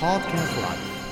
Podcast Live.